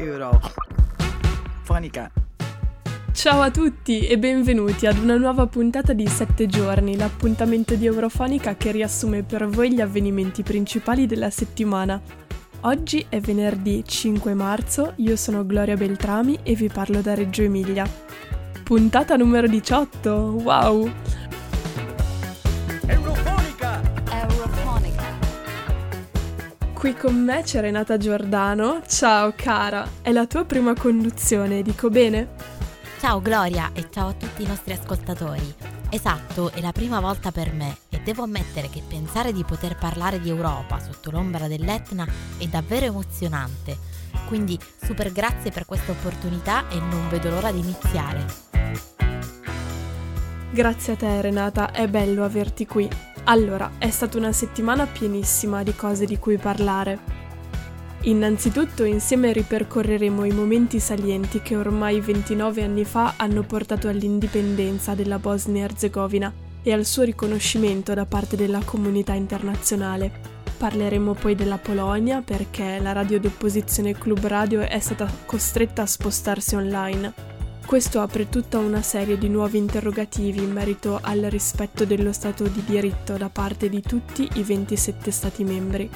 Eurofonica. Ciao a tutti e benvenuti ad una nuova puntata di 7 giorni, l'appuntamento di Eurofonica che riassume per voi gli avvenimenti principali della settimana. Oggi è venerdì 5 marzo, io sono Gloria Beltrami e vi parlo da Reggio Emilia. Puntata numero 18, wow! Qui con me c'è Renata Giordano. Ciao cara, è la tua prima conduzione, dico bene? Ciao Gloria e ciao a tutti i nostri ascoltatori. Esatto, è la prima volta per me e devo ammettere che pensare di poter parlare di Europa sotto l'ombra dell'Etna è davvero emozionante. Quindi super grazie per questa opportunità e non vedo l'ora di iniziare. Grazie a te Renata, è bello averti qui. Allora, è stata una settimana pienissima di cose di cui parlare. Innanzitutto insieme ripercorreremo i momenti salienti che ormai 29 anni fa hanno portato all'indipendenza della Bosnia-Herzegovina e al suo riconoscimento da parte della comunità internazionale. Parleremo poi della Polonia perché la radio d'opposizione Club Radio è stata costretta a spostarsi online. Questo apre tutta una serie di nuovi interrogativi in merito al rispetto dello Stato di diritto da parte di tutti i 27 Stati membri.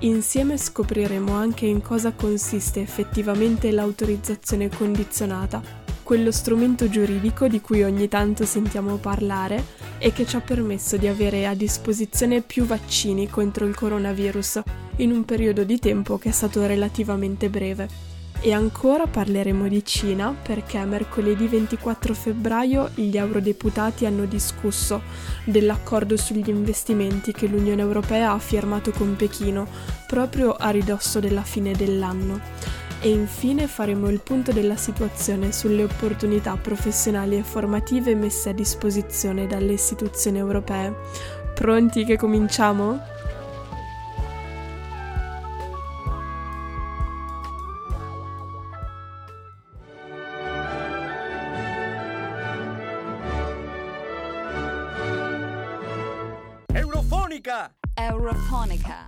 Insieme scopriremo anche in cosa consiste effettivamente l'autorizzazione condizionata, quello strumento giuridico di cui ogni tanto sentiamo parlare e che ci ha permesso di avere a disposizione più vaccini contro il coronavirus in un periodo di tempo che è stato relativamente breve. E ancora parleremo di Cina perché mercoledì 24 febbraio gli eurodeputati hanno discusso dell'accordo sugli investimenti che l'Unione Europea ha firmato con Pechino proprio a ridosso della fine dell'anno. E infine faremo il punto della situazione sulle opportunità professionali e formative messe a disposizione dalle istituzioni europee. Pronti che cominciamo? Eurofonica.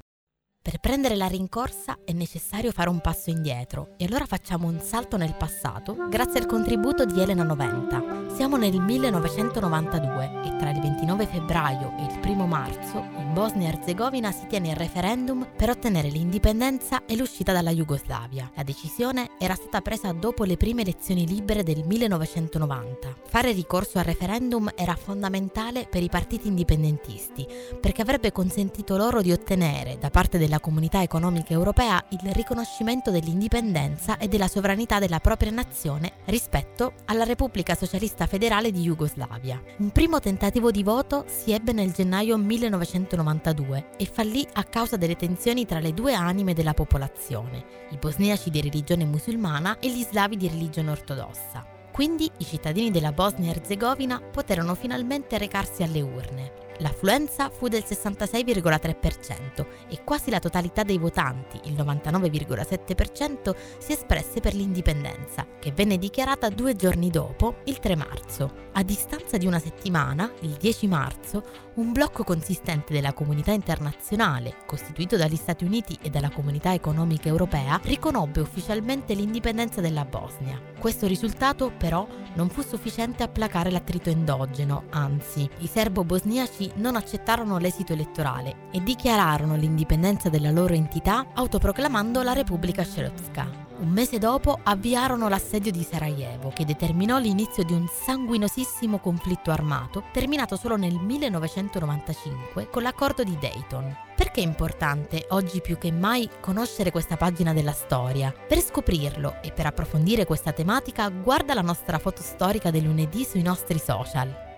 Per prendere la rincorsa è necessario fare un passo indietro e allora facciamo un salto nel passato grazie al contributo di Elena Noventa. Siamo nel 1992 e tra il 29 febbraio e il 1 marzo in Bosnia e Herzegovina si tiene il referendum per ottenere l'indipendenza e l'uscita dalla Jugoslavia. La decisione era stata presa dopo le prime elezioni libere del 1990. Fare ricorso al referendum era fondamentale per i partiti indipendentisti perché avrebbe consentito loro di ottenere da parte della comunità economica europea il riconoscimento dell'indipendenza e della sovranità della propria nazione rispetto alla Repubblica Socialista Federale di Jugoslavia. Un primo tentativo di voto si ebbe nel gennaio 1992 e fallì a causa delle tensioni tra le due anime della popolazione, i bosniaci di religione musulmana e gli slavi di religione ortodossa. Quindi i cittadini della Bosnia-Herzegovina poterono finalmente recarsi alle urne. L'affluenza fu del 66,3% e quasi la totalità dei votanti, il 99,7%, si espresse per l'indipendenza, che venne dichiarata due giorni dopo, il 3 marzo. A distanza di una settimana, il 10 marzo, un blocco consistente della comunità internazionale, costituito dagli Stati Uniti e dalla comunità economica europea, riconobbe ufficialmente l'indipendenza della Bosnia. Questo risultato, però, non fu sufficiente a placare l'attrito endogeno, anzi, i serbo-bosniaci non accettarono l'esito elettorale e dichiararono l'indipendenza della loro entità autoproclamando la Repubblica Srpska. Un mese dopo avviarono l'assedio di Sarajevo, che determinò l'inizio di un sanguinosissimo conflitto armato, terminato solo nel 1995 con l'accordo di Dayton. Perché è importante, oggi più che mai, conoscere questa pagina della storia? Per scoprirlo e per approfondire questa tematica, guarda la nostra foto storica del lunedì sui nostri social.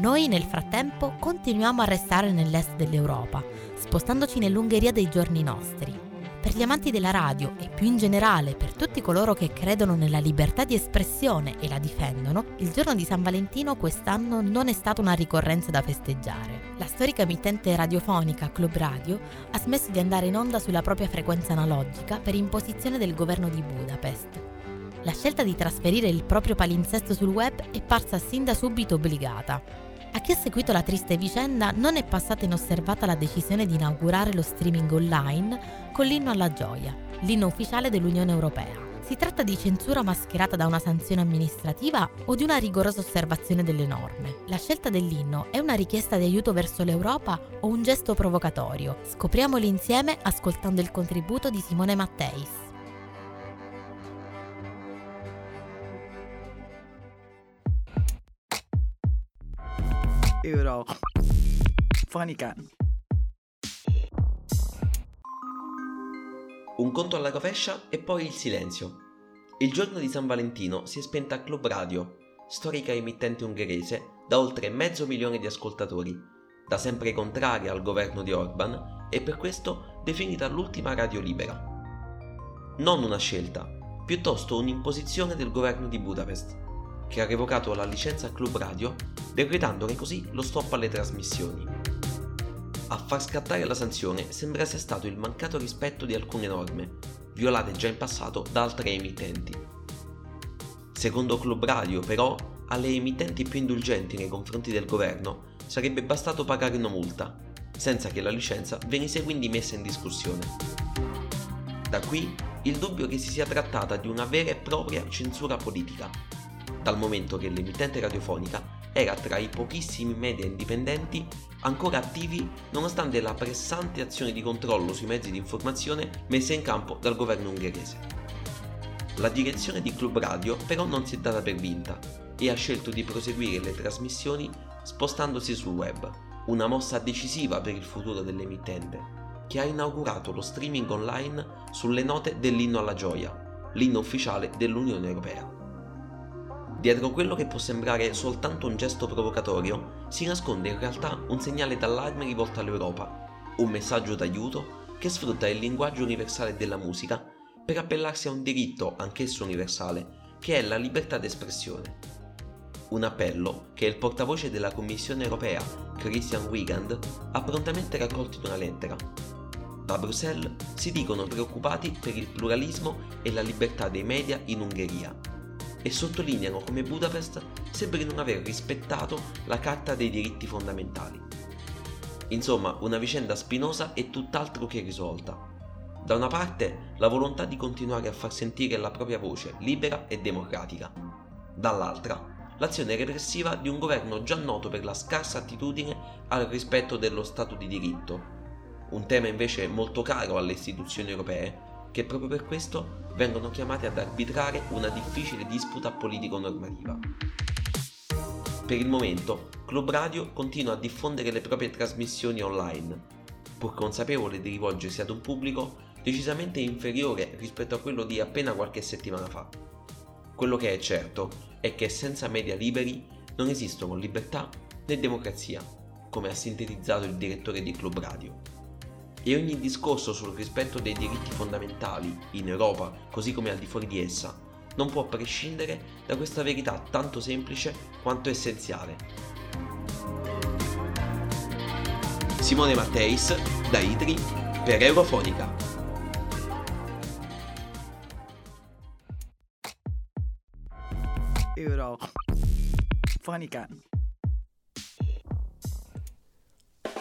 Noi nel frattempo continuiamo a restare nell'est dell'Europa, spostandoci nell'Ungheria dei giorni nostri. Per gli amanti della radio e più in generale per tutti coloro che credono nella libertà di espressione e la difendono, il giorno di San Valentino quest'anno non è stata una ricorrenza da festeggiare. La storica emittente radiofonica Club Radio ha smesso di andare in onda sulla propria frequenza analogica per imposizione del governo di Budapest. La scelta di trasferire il proprio palinsesto sul web è parsa sin da subito obbligata, a chi ha seguito la triste vicenda non è passata inosservata la decisione di inaugurare lo streaming online con l'inno alla gioia, l'inno ufficiale dell'Unione Europea. Si tratta di censura mascherata da una sanzione amministrativa o di una rigorosa osservazione delle norme? La scelta dell'inno è una richiesta di aiuto verso l'Europa o un gesto provocatorio? Scopriamoli insieme ascoltando il contributo di Simone Matteis. Euro. Fonica. Un conto alla rovescia e poi il silenzio. Il giorno di San Valentino si è spenta Club Radio, storica emittente ungherese da oltre mezzo milione di ascoltatori, da sempre contraria al governo di Orban e per questo definita l'ultima radio libera. Non una scelta, piuttosto un'imposizione del governo di Budapest, che ha revocato la licenza a Club Radio, decretandone così lo stop alle trasmissioni. A far scattare la sanzione sembra sia stato il mancato rispetto di alcune norme, violate già in passato da altre emittenti. Secondo Club Radio, però, alle emittenti più indulgenti nei confronti del governo sarebbe bastato pagare una multa, senza che la licenza venisse quindi messa in discussione. Da qui il dubbio che si sia trattata di una vera e propria censura politica, dal momento che l'emittente radiofonica era tra i pochissimi media indipendenti ancora attivi nonostante la pressante azione di controllo sui mezzi di informazione messa in campo dal governo ungherese. La direzione di Club Radio però non si è data per vinta e ha scelto di proseguire le trasmissioni spostandosi sul web, una mossa decisiva per il futuro dell'emittente, che ha inaugurato lo streaming online sulle note dell'inno alla gioia, l'inno ufficiale dell'Unione Europea. Dietro quello che può sembrare soltanto un gesto provocatorio si nasconde in realtà un segnale d'allarme rivolto all'Europa, un messaggio d'aiuto che sfrutta il linguaggio universale della musica per appellarsi a un diritto anch'esso universale, che è la libertà d'espressione. Un appello che il portavoce della Commissione europea, Christian Wiegand, ha prontamente raccolto in una lettera. Da Bruxelles si dicono preoccupati per il pluralismo e la libertà dei media in Ungheria e sottolineano come Budapest sembri non aver rispettato la Carta dei diritti fondamentali. Insomma, una vicenda spinosa e tutt'altro che risolta. Da una parte, la volontà di continuare a far sentire la propria voce libera e democratica. Dall'altra, l'azione repressiva di un governo già noto per la scarsa attitudine al rispetto dello Stato di diritto, un tema invece molto caro alle istituzioni europee che proprio per questo vengono chiamati ad arbitrare una difficile disputa politico-normativa. Per il momento, Club Radio continua a diffondere le proprie trasmissioni online, pur consapevole di rivolgersi ad un pubblico decisamente inferiore rispetto a quello di appena qualche settimana fa. Quello che è certo è che senza media liberi non esistono libertà né democrazia, come ha sintetizzato il direttore di Club Radio e ogni discorso sul rispetto dei diritti fondamentali in Europa, così come al di fuori di essa, non può prescindere da questa verità tanto semplice quanto essenziale. Simone Matteis, da Idri, per Eurofonica. Eurofonica.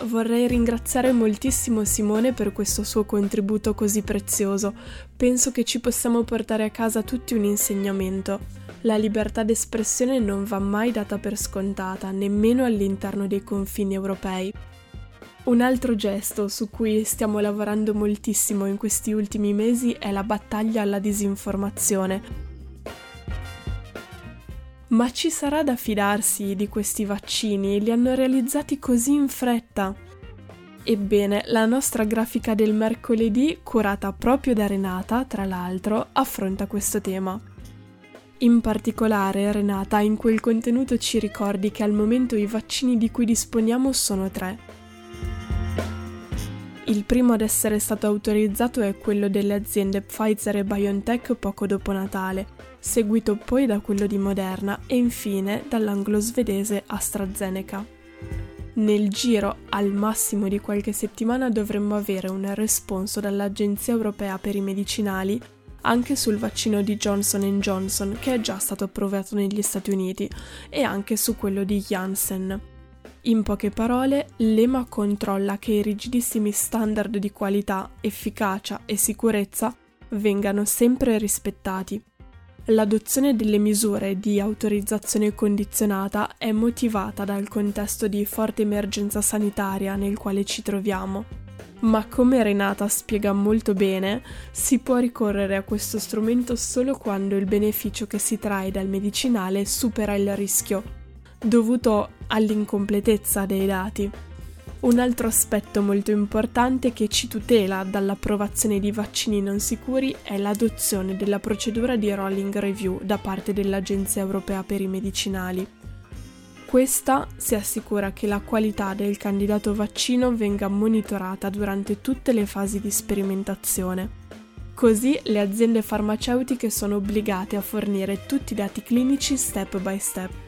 Vorrei ringraziare moltissimo Simone per questo suo contributo così prezioso. Penso che ci possiamo portare a casa tutti un insegnamento. La libertà d'espressione non va mai data per scontata, nemmeno all'interno dei confini europei. Un altro gesto su cui stiamo lavorando moltissimo in questi ultimi mesi è la battaglia alla disinformazione. Ma ci sarà da fidarsi di questi vaccini? Li hanno realizzati così in fretta? Ebbene, la nostra grafica del mercoledì, curata proprio da Renata, tra l'altro, affronta questo tema. In particolare, Renata in quel contenuto ci ricordi che al momento i vaccini di cui disponiamo sono tre. Il primo ad essere stato autorizzato è quello delle aziende Pfizer e BioNTech poco dopo Natale, seguito poi da quello di Moderna e infine dall'anglo-svedese AstraZeneca. Nel giro al massimo di qualche settimana dovremmo avere un responso dall'Agenzia europea per i medicinali anche sul vaccino di Johnson Johnson che è già stato approvato negli Stati Uniti e anche su quello di Janssen. In poche parole, l'EMA controlla che i rigidissimi standard di qualità, efficacia e sicurezza vengano sempre rispettati. L'adozione delle misure di autorizzazione condizionata è motivata dal contesto di forte emergenza sanitaria nel quale ci troviamo. Ma come Renata spiega molto bene, si può ricorrere a questo strumento solo quando il beneficio che si trae dal medicinale supera il rischio, dovuto all'incompletezza dei dati. Un altro aspetto molto importante che ci tutela dall'approvazione di vaccini non sicuri è l'adozione della procedura di rolling review da parte dell'Agenzia europea per i medicinali. Questa si assicura che la qualità del candidato vaccino venga monitorata durante tutte le fasi di sperimentazione. Così le aziende farmaceutiche sono obbligate a fornire tutti i dati clinici step by step.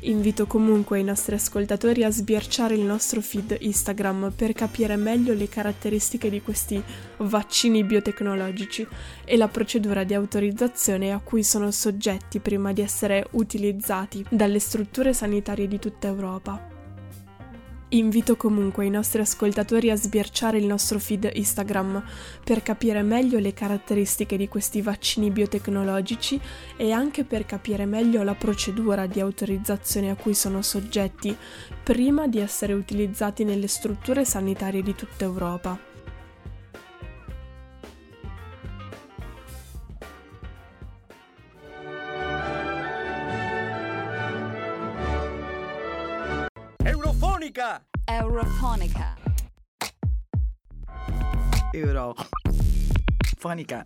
Invito comunque i nostri ascoltatori a sbirciare il nostro feed Instagram per capire meglio le caratteristiche di questi vaccini biotecnologici e la procedura di autorizzazione a cui sono soggetti prima di essere utilizzati dalle strutture sanitarie di tutta Europa. Invito comunque i nostri ascoltatori a sbirciare il nostro feed Instagram per capire meglio le caratteristiche di questi vaccini biotecnologici e anche per capire meglio la procedura di autorizzazione a cui sono soggetti prima di essere utilizzati nelle strutture sanitarie di tutta Europa. Eurofonica! Eurofonica. Eurofonica.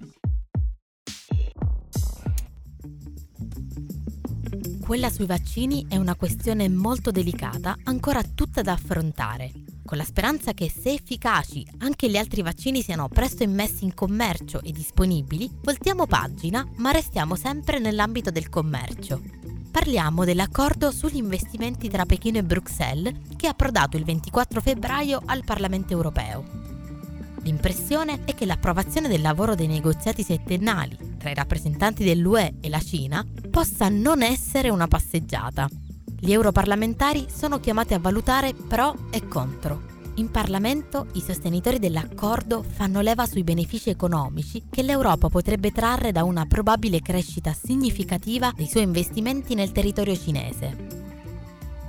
Quella sui vaccini è una questione molto delicata, ancora tutta da affrontare, con la speranza che se efficaci anche gli altri vaccini siano presto immessi in commercio e disponibili, voltiamo pagina, ma restiamo sempre nell'ambito del commercio. Parliamo dell'accordo sugli investimenti tra Pechino e Bruxelles che è approdato il 24 febbraio al Parlamento europeo. L'impressione è che l'approvazione del lavoro dei negoziati settennali tra i rappresentanti dell'UE e la Cina possa non essere una passeggiata. Gli europarlamentari sono chiamati a valutare pro e contro. In Parlamento i sostenitori dell'accordo fanno leva sui benefici economici che l'Europa potrebbe trarre da una probabile crescita significativa dei suoi investimenti nel territorio cinese.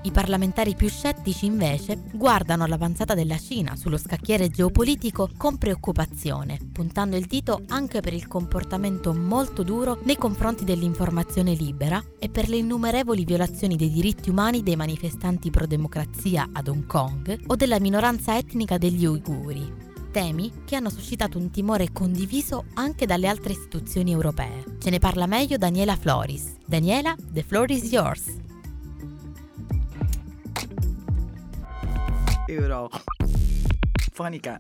I parlamentari più scettici invece guardano l'avanzata della Cina sullo scacchiere geopolitico con preoccupazione, puntando il dito anche per il comportamento molto duro nei confronti dell'informazione libera e per le innumerevoli violazioni dei diritti umani dei manifestanti pro-democrazia ad Hong Kong o della minoranza etnica degli uiguri. Temi che hanno suscitato un timore condiviso anche dalle altre istituzioni europee. Ce ne parla meglio Daniela Floris. Daniela, the floor is yours. Eurofonica.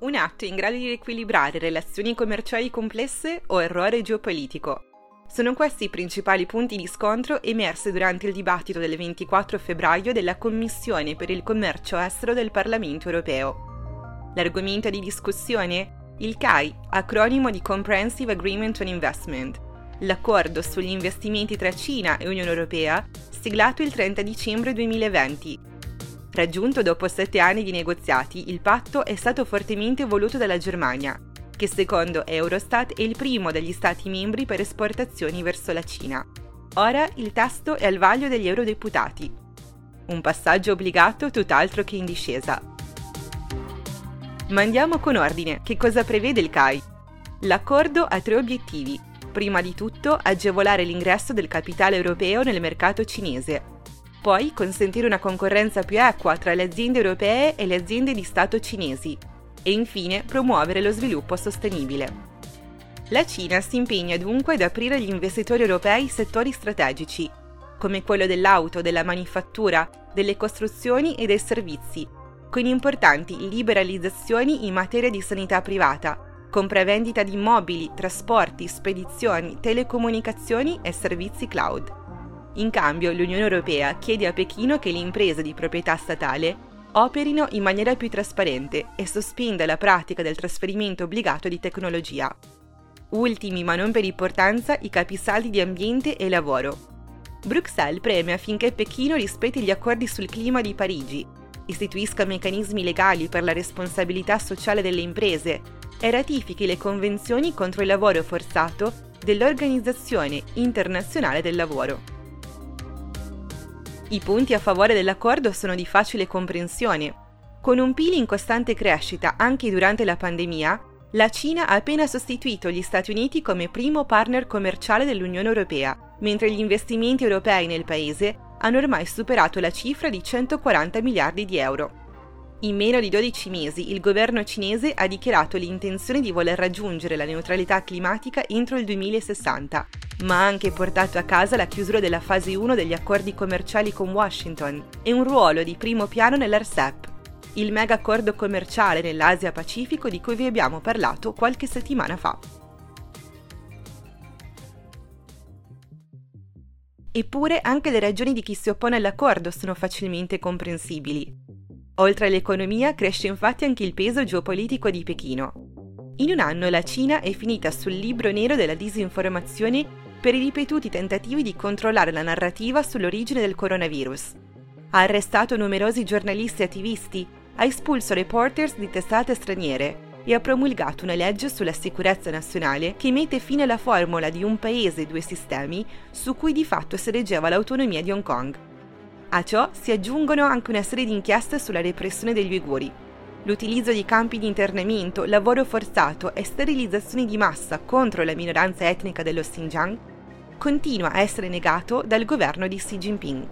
Un atto in grado di riequilibrare relazioni commerciali complesse o errore geopolitico? Sono questi i principali punti di scontro emersi durante il dibattito del 24 febbraio della Commissione per il commercio estero del Parlamento europeo. L'argomento di discussione? Il CAI, acronimo di Comprehensive Agreement on Investment, l'accordo sugli investimenti tra Cina e Unione Europea, siglato il 30 dicembre 2020. Raggiunto dopo sette anni di negoziati, il patto è stato fortemente voluto dalla Germania, che secondo Eurostat è il primo degli Stati membri per esportazioni verso la Cina. Ora il testo è al vaglio degli eurodeputati. Un passaggio obbligato tutt'altro che in discesa. Ma andiamo con ordine. Che cosa prevede il CAI? L'accordo ha tre obiettivi Prima di tutto, agevolare l'ingresso del capitale europeo nel mercato cinese. Poi, consentire una concorrenza più equa tra le aziende europee e le aziende di Stato cinesi. E infine, promuovere lo sviluppo sostenibile. La Cina si impegna dunque ad aprire agli investitori europei settori strategici, come quello dell'auto, della manifattura, delle costruzioni e dei servizi, con importanti liberalizzazioni in materia di sanità privata, compravendita di immobili, trasporti, spedizioni, telecomunicazioni e servizi cloud. In cambio, l'Unione Europea chiede a Pechino che le imprese di proprietà statale operino in maniera più trasparente e sospenda la pratica del trasferimento obbligato di tecnologia. Ultimi, ma non per importanza, i capisaldi di ambiente e lavoro. Bruxelles preme affinché Pechino rispetti gli accordi sul clima di Parigi, istituisca meccanismi legali per la responsabilità sociale delle imprese e ratifichi le convenzioni contro il lavoro forzato dell'Organizzazione internazionale del lavoro. I punti a favore dell'accordo sono di facile comprensione. Con un PIL in costante crescita anche durante la pandemia, la Cina ha appena sostituito gli Stati Uniti come primo partner commerciale dell'Unione Europea, mentre gli investimenti europei nel paese hanno ormai superato la cifra di 140 miliardi di euro. In meno di 12 mesi il governo cinese ha dichiarato l'intenzione di voler raggiungere la neutralità climatica entro il 2060, ma ha anche portato a casa la chiusura della fase 1 degli accordi commerciali con Washington e un ruolo di primo piano nell'ARCEP, il mega accordo commerciale nell'Asia Pacifico di cui vi abbiamo parlato qualche settimana fa. Eppure anche le ragioni di chi si oppone all'accordo sono facilmente comprensibili. Oltre all'economia cresce infatti anche il peso geopolitico di Pechino. In un anno la Cina è finita sul libro nero della disinformazione per i ripetuti tentativi di controllare la narrativa sull'origine del coronavirus. Ha arrestato numerosi giornalisti e attivisti, ha espulso reporters di testate straniere e ha promulgato una legge sulla sicurezza nazionale che mette fine alla formula di un paese due sistemi su cui di fatto si reggeva l'autonomia di Hong Kong. A ciò si aggiungono anche una serie di inchieste sulla repressione degli uiguri. L'utilizzo di campi di internamento, lavoro forzato e sterilizzazioni di massa contro la minoranza etnica dello Xinjiang continua a essere negato dal governo di Xi Jinping.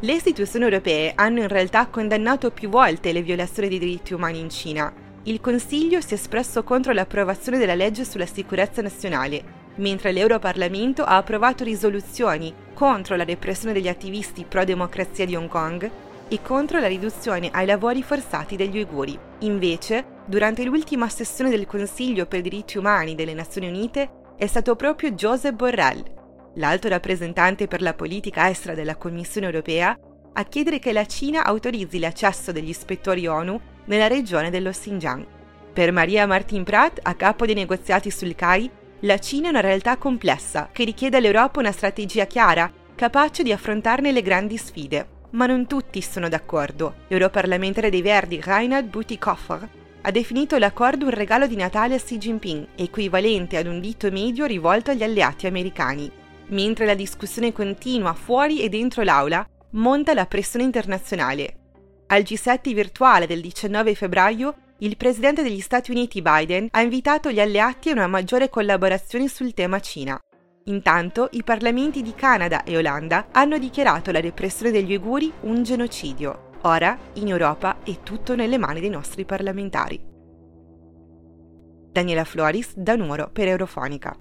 Le istituzioni europee hanno in realtà condannato più volte le violazioni dei diritti umani in Cina. Il Consiglio si è espresso contro l'approvazione della legge sulla sicurezza nazionale mentre l'Europarlamento ha approvato risoluzioni contro la repressione degli attivisti pro-democrazia di Hong Kong e contro la riduzione ai lavori forzati degli uiguri. Invece, durante l'ultima sessione del Consiglio per i diritti umani delle Nazioni Unite, è stato proprio Joseph Borrell, l'alto rappresentante per la politica estera della Commissione europea, a chiedere che la Cina autorizzi l'accesso degli ispettori ONU nella regione dello Xinjiang. Per Maria Martin Prat, a capo dei negoziati sul CAI, la Cina è una realtà complessa che richiede all'Europa una strategia chiara, capace di affrontarne le grandi sfide. Ma non tutti sono d'accordo. L'europarlamentare dei Verdi Reinhard Butikoffer ha definito l'accordo un regalo di Natale a Xi Jinping, equivalente ad un dito medio rivolto agli alleati americani. Mentre la discussione continua fuori e dentro l'aula, monta la pressione internazionale. Al G7 virtuale del 19 febbraio il presidente degli Stati Uniti Biden ha invitato gli alleati a una maggiore collaborazione sul tema Cina. Intanto i parlamenti di Canada e Olanda hanno dichiarato la repressione degli uiguri un genocidio. Ora, in Europa, è tutto nelle mani dei nostri parlamentari. Daniela Floris, da Nuoro per Eurofonica.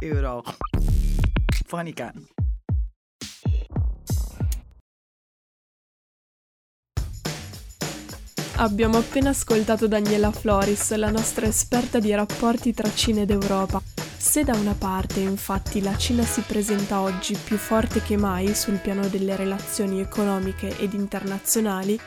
Eurofonica. Abbiamo appena ascoltato Daniela Floris, la nostra esperta di rapporti tra Cina ed Europa. Se da una parte infatti la Cina si presenta oggi più forte che mai sul piano delle relazioni economiche ed internazionali,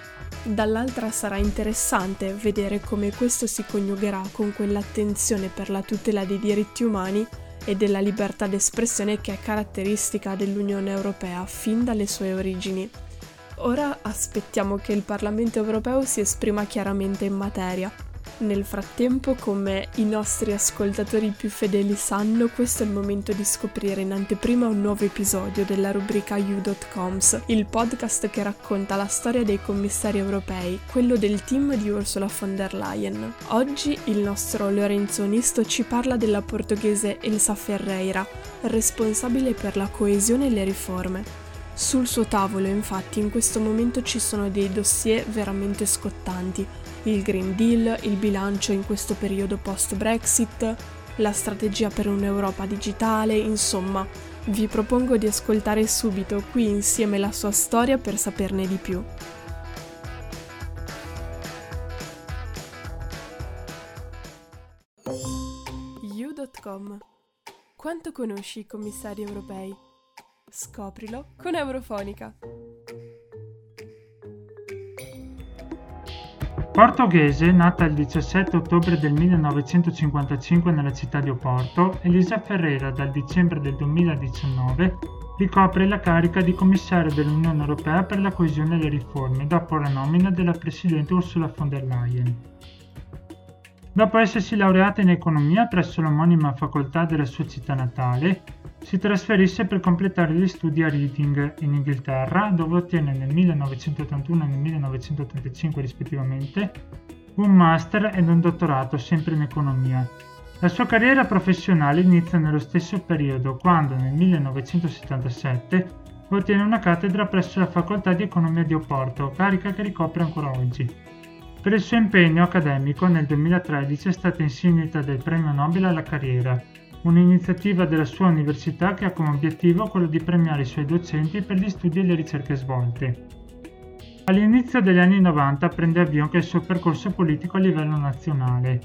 dall'altra sarà interessante vedere come questo si coniugherà con quell'attenzione per la tutela dei diritti umani e della libertà d'espressione che è caratteristica dell'Unione Europea fin dalle sue origini. Ora aspettiamo che il Parlamento europeo si esprima chiaramente in materia. Nel frattempo, come i nostri ascoltatori più fedeli sanno, questo è il momento di scoprire in anteprima un nuovo episodio della rubrica You.coms, il podcast che racconta la storia dei commissari europei, quello del team di Ursula von der Leyen. Oggi il nostro Lorenzo Onisto ci parla della portoghese Elsa Ferreira, responsabile per la coesione e le riforme. Sul suo tavolo infatti in questo momento ci sono dei dossier veramente scottanti, il Green Deal, il bilancio in questo periodo post-Brexit, la strategia per un'Europa digitale, insomma, vi propongo di ascoltare subito qui insieme la sua storia per saperne di più. You.com Quanto conosci i commissari europei? Scoprilo con Eurofonica. Portoghese, nata il 17 ottobre del 1955 nella città di Oporto, Elisa Ferreira dal dicembre del 2019 ricopre la carica di commissario dell'Unione Europea per la coesione e le riforme dopo la nomina della Presidente Ursula von der Leyen. Dopo essersi laureata in economia presso l'omonima facoltà della sua città natale, si trasferisse per completare gli studi a Reading, in Inghilterra, dove ottiene nel 1981 e nel 1985 rispettivamente un master ed un dottorato sempre in economia. La sua carriera professionale inizia nello stesso periodo, quando nel 1977 ottiene una cattedra presso la Facoltà di Economia di Oporto, carica che ricopre ancora oggi. Per il suo impegno accademico nel 2013 è stata insignita del Premio Nobel alla carriera, un'iniziativa della sua università che ha come obiettivo quello di premiare i suoi docenti per gli studi e le ricerche svolte. All'inizio degli anni 90 prende avvio anche il suo percorso politico a livello nazionale.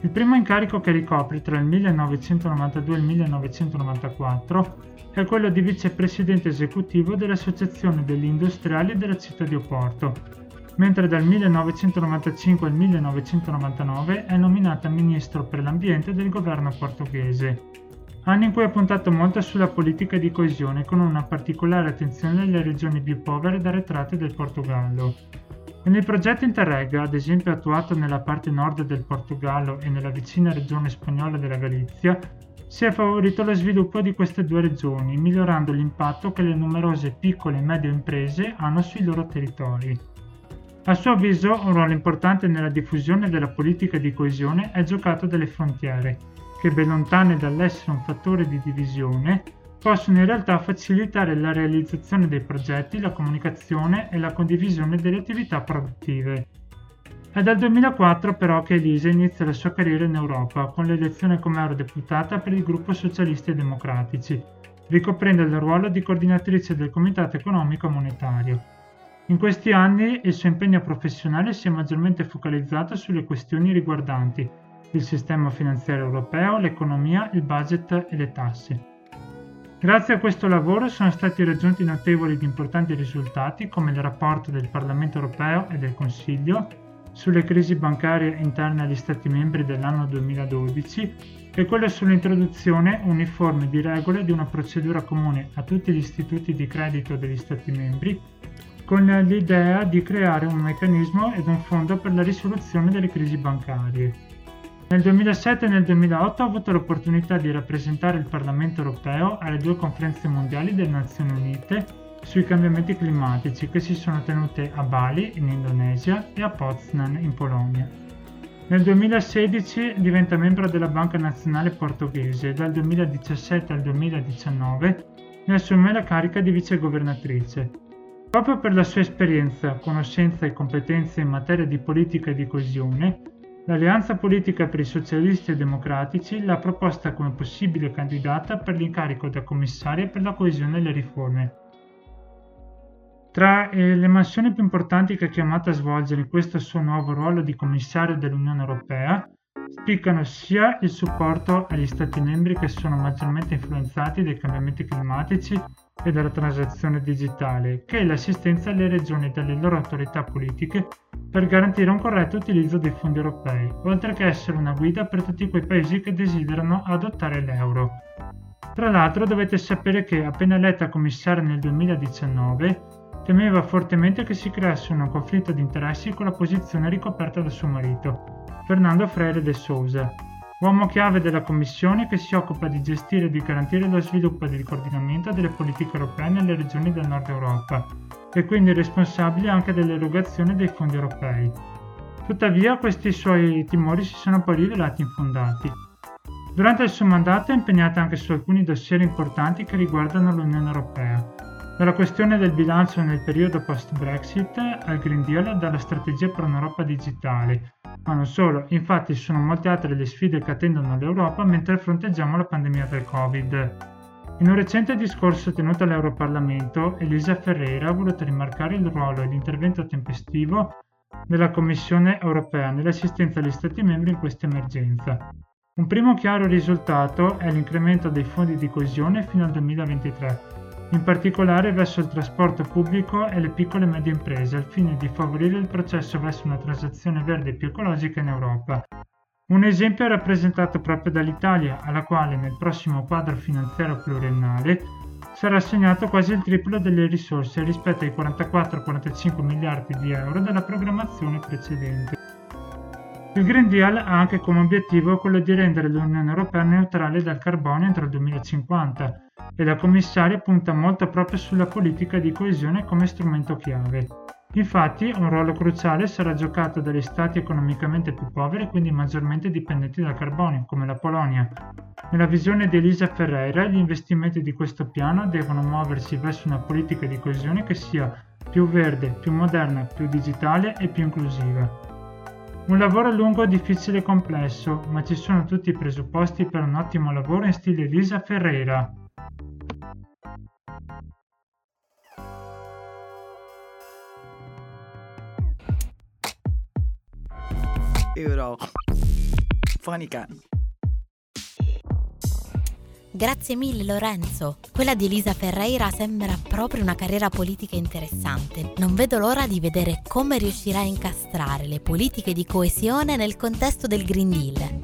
Il primo incarico che ricopre tra il 1992 e il 1994 è quello di vicepresidente esecutivo dell'Associazione degli Industriali della città di Oporto, mentre dal 1995 al 1999 è nominata Ministro per l'Ambiente del governo portoghese. Anni in cui ha puntato molto sulla politica di coesione con una particolare attenzione alle regioni più povere ed arretrate del Portogallo. Con il progetto Interreg, ad esempio attuato nella parte nord del Portogallo e nella vicina regione spagnola della Galizia, si è favorito lo sviluppo di queste due regioni, migliorando l'impatto che le numerose piccole e medie imprese hanno sui loro territori. A suo avviso un ruolo importante nella diffusione della politica di coesione è giocato dalle frontiere, che ben lontane dall'essere un fattore di divisione, possono in realtà facilitare la realizzazione dei progetti, la comunicazione e la condivisione delle attività produttive. È dal 2004 però che Elisa inizia la sua carriera in Europa con l'elezione come eurodeputata per il gruppo Socialisti e Democratici, ricoprendo il ruolo di coordinatrice del Comitato Economico Monetario. In questi anni il suo impegno professionale si è maggiormente focalizzato sulle questioni riguardanti il sistema finanziario europeo, l'economia, il budget e le tasse. Grazie a questo lavoro sono stati raggiunti notevoli ed importanti risultati come il rapporto del Parlamento europeo e del Consiglio sulle crisi bancarie interne agli Stati membri dell'anno 2012 e quello sull'introduzione uniforme di regole di una procedura comune a tutti gli istituti di credito degli Stati membri con l'idea di creare un meccanismo ed un fondo per la risoluzione delle crisi bancarie. Nel 2007 e nel 2008 ha avuto l'opportunità di rappresentare il Parlamento europeo alle due conferenze mondiali delle Nazioni Unite sui cambiamenti climatici che si sono tenute a Bali in Indonesia e a Poznan in Polonia. Nel 2016 diventa membro della Banca Nazionale Portoghese e dal 2017 al 2019 ne assume la carica di vicegovernatrice. Proprio per la sua esperienza, conoscenza e competenze in materia di politica e di coesione, l'Alleanza Politica per i Socialisti e Democratici l'ha proposta come possibile candidata per l'incarico da commissaria per la coesione e le riforme. Tra eh, le mansioni più importanti che è chiamata a svolgere in questo suo nuovo ruolo di commissario dell'Unione Europea spiccano sia il supporto agli Stati membri che sono maggiormente influenzati dai cambiamenti climatici e dalla transazione digitale, che è l'assistenza alle regioni e dalle loro autorità politiche per garantire un corretto utilizzo dei fondi europei, oltre che essere una guida per tutti quei paesi che desiderano adottare l'euro. Tra l'altro dovete sapere che appena eletta commissaria nel 2019 temeva fortemente che si creasse un conflitto di interessi con la posizione ricoperta da suo marito, Fernando Freire de Souza, uomo chiave della Commissione che si occupa di gestire e di garantire lo sviluppo e il coordinamento delle politiche europee nelle regioni del nord Europa e quindi responsabile anche dell'erogazione dei fondi europei. Tuttavia questi suoi timori si sono poi rivelati infondati. Durante il suo mandato è impegnata anche su alcuni dossier importanti che riguardano l'Unione Europea, dalla questione del bilancio nel periodo post-Brexit al Green Deal dalla strategia per un'Europa digitale, ma non solo, infatti sono molte altre le sfide che attendono l'Europa mentre fronteggiamo la pandemia del Covid. In un recente discorso tenuto all'Europarlamento, Elisa Ferreira ha voluto rimarcare il ruolo e l'intervento tempestivo della Commissione europea nell'assistenza agli Stati membri in questa emergenza. Un primo chiaro risultato è l'incremento dei fondi di coesione fino al 2023, in particolare verso il trasporto pubblico e le piccole e medie imprese, al fine di favorire il processo verso una transazione verde e più ecologica in Europa. Un esempio è rappresentato proprio dall'Italia, alla quale nel prossimo quadro finanziario pluriennale sarà assegnato quasi il triplo delle risorse rispetto ai 44-45 miliardi di euro della programmazione precedente. Il Green Deal ha anche come obiettivo quello di rendere l'Unione Europea neutrale dal carbonio entro il 2050 e la commissaria punta molto proprio sulla politica di coesione come strumento chiave. Infatti un ruolo cruciale sarà giocato dagli stati economicamente più poveri e quindi maggiormente dipendenti dal carbonio, come la Polonia. Nella visione di Elisa Ferreira, gli investimenti di questo piano devono muoversi verso una politica di coesione che sia più verde, più moderna, più digitale e più inclusiva. Un lavoro lungo, difficile e complesso, ma ci sono tutti i presupposti per un ottimo lavoro in stile Elisa Ferreira. Euro. Fonica. Grazie mille Lorenzo. Quella di Elisa Ferreira sembra proprio una carriera politica interessante. Non vedo l'ora di vedere come riuscirà a incastrare le politiche di coesione nel contesto del Green Deal.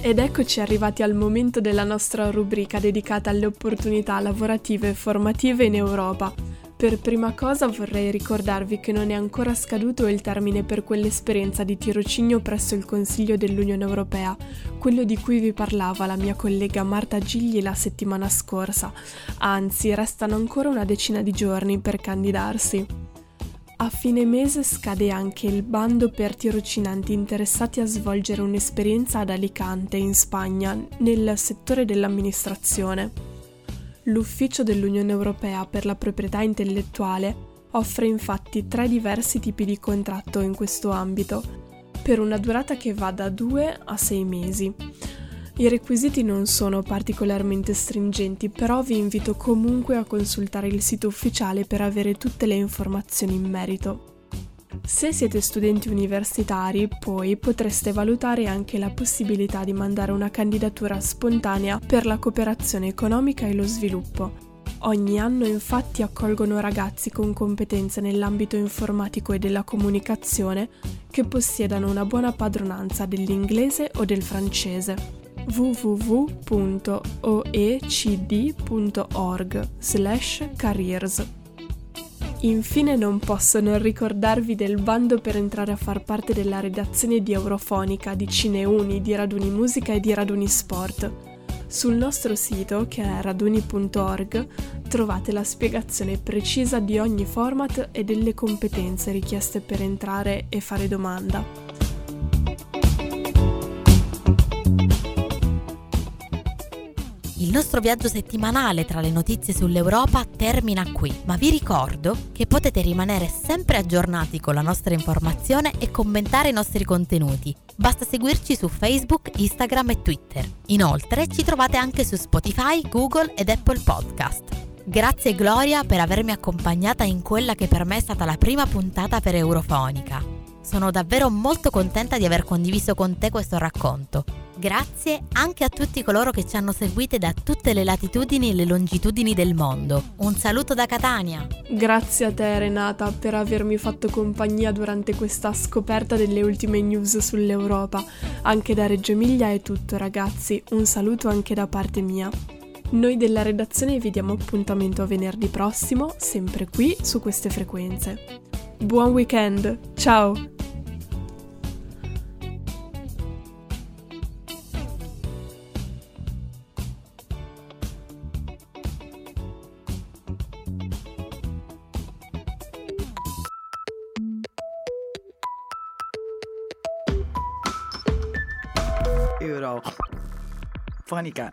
Ed eccoci arrivati al momento della nostra rubrica dedicata alle opportunità lavorative e formative in Europa. Per prima cosa vorrei ricordarvi che non è ancora scaduto il termine per quell'esperienza di tirocinio presso il Consiglio dell'Unione Europea, quello di cui vi parlava la mia collega Marta Gigli la settimana scorsa. Anzi, restano ancora una decina di giorni per candidarsi. A fine mese scade anche il bando per tirocinanti interessati a svolgere un'esperienza ad Alicante, in Spagna, nel settore dell'amministrazione. L'Ufficio dell'Unione Europea per la proprietà intellettuale offre infatti tre diversi tipi di contratto in questo ambito, per una durata che va da 2 a 6 mesi. I requisiti non sono particolarmente stringenti, però vi invito comunque a consultare il sito ufficiale per avere tutte le informazioni in merito. Se siete studenti universitari, poi potreste valutare anche la possibilità di mandare una candidatura spontanea per la cooperazione economica e lo sviluppo. Ogni anno infatti accolgono ragazzi con competenze nell'ambito informatico e della comunicazione che possiedano una buona padronanza dell'inglese o del francese www.oecd.org/careers Infine non posso non ricordarvi del bando per entrare a far parte della redazione di Eurofonica, di Cineuni, di Raduni Musica e di Raduni Sport. Sul nostro sito, che è raduni.org, trovate la spiegazione precisa di ogni format e delle competenze richieste per entrare e fare domanda. Nostro viaggio settimanale tra le notizie sull'Europa termina qui, ma vi ricordo che potete rimanere sempre aggiornati con la nostra informazione e commentare i nostri contenuti. Basta seguirci su Facebook, Instagram e Twitter. Inoltre ci trovate anche su Spotify, Google ed Apple Podcast. Grazie Gloria per avermi accompagnata in quella che per me è stata la prima puntata per Eurofonica. Sono davvero molto contenta di aver condiviso con te questo racconto. Grazie anche a tutti coloro che ci hanno seguite da tutte le latitudini e le longitudini del mondo. Un saluto da Catania. Grazie a te Renata per avermi fatto compagnia durante questa scoperta delle ultime news sull'Europa. Anche da Reggio Emilia è tutto ragazzi, un saluto anche da parte mia. Noi della redazione vi diamo appuntamento a venerdì prossimo, sempre qui su queste frequenze. Buon weekend, ciao! Euro. Fonica.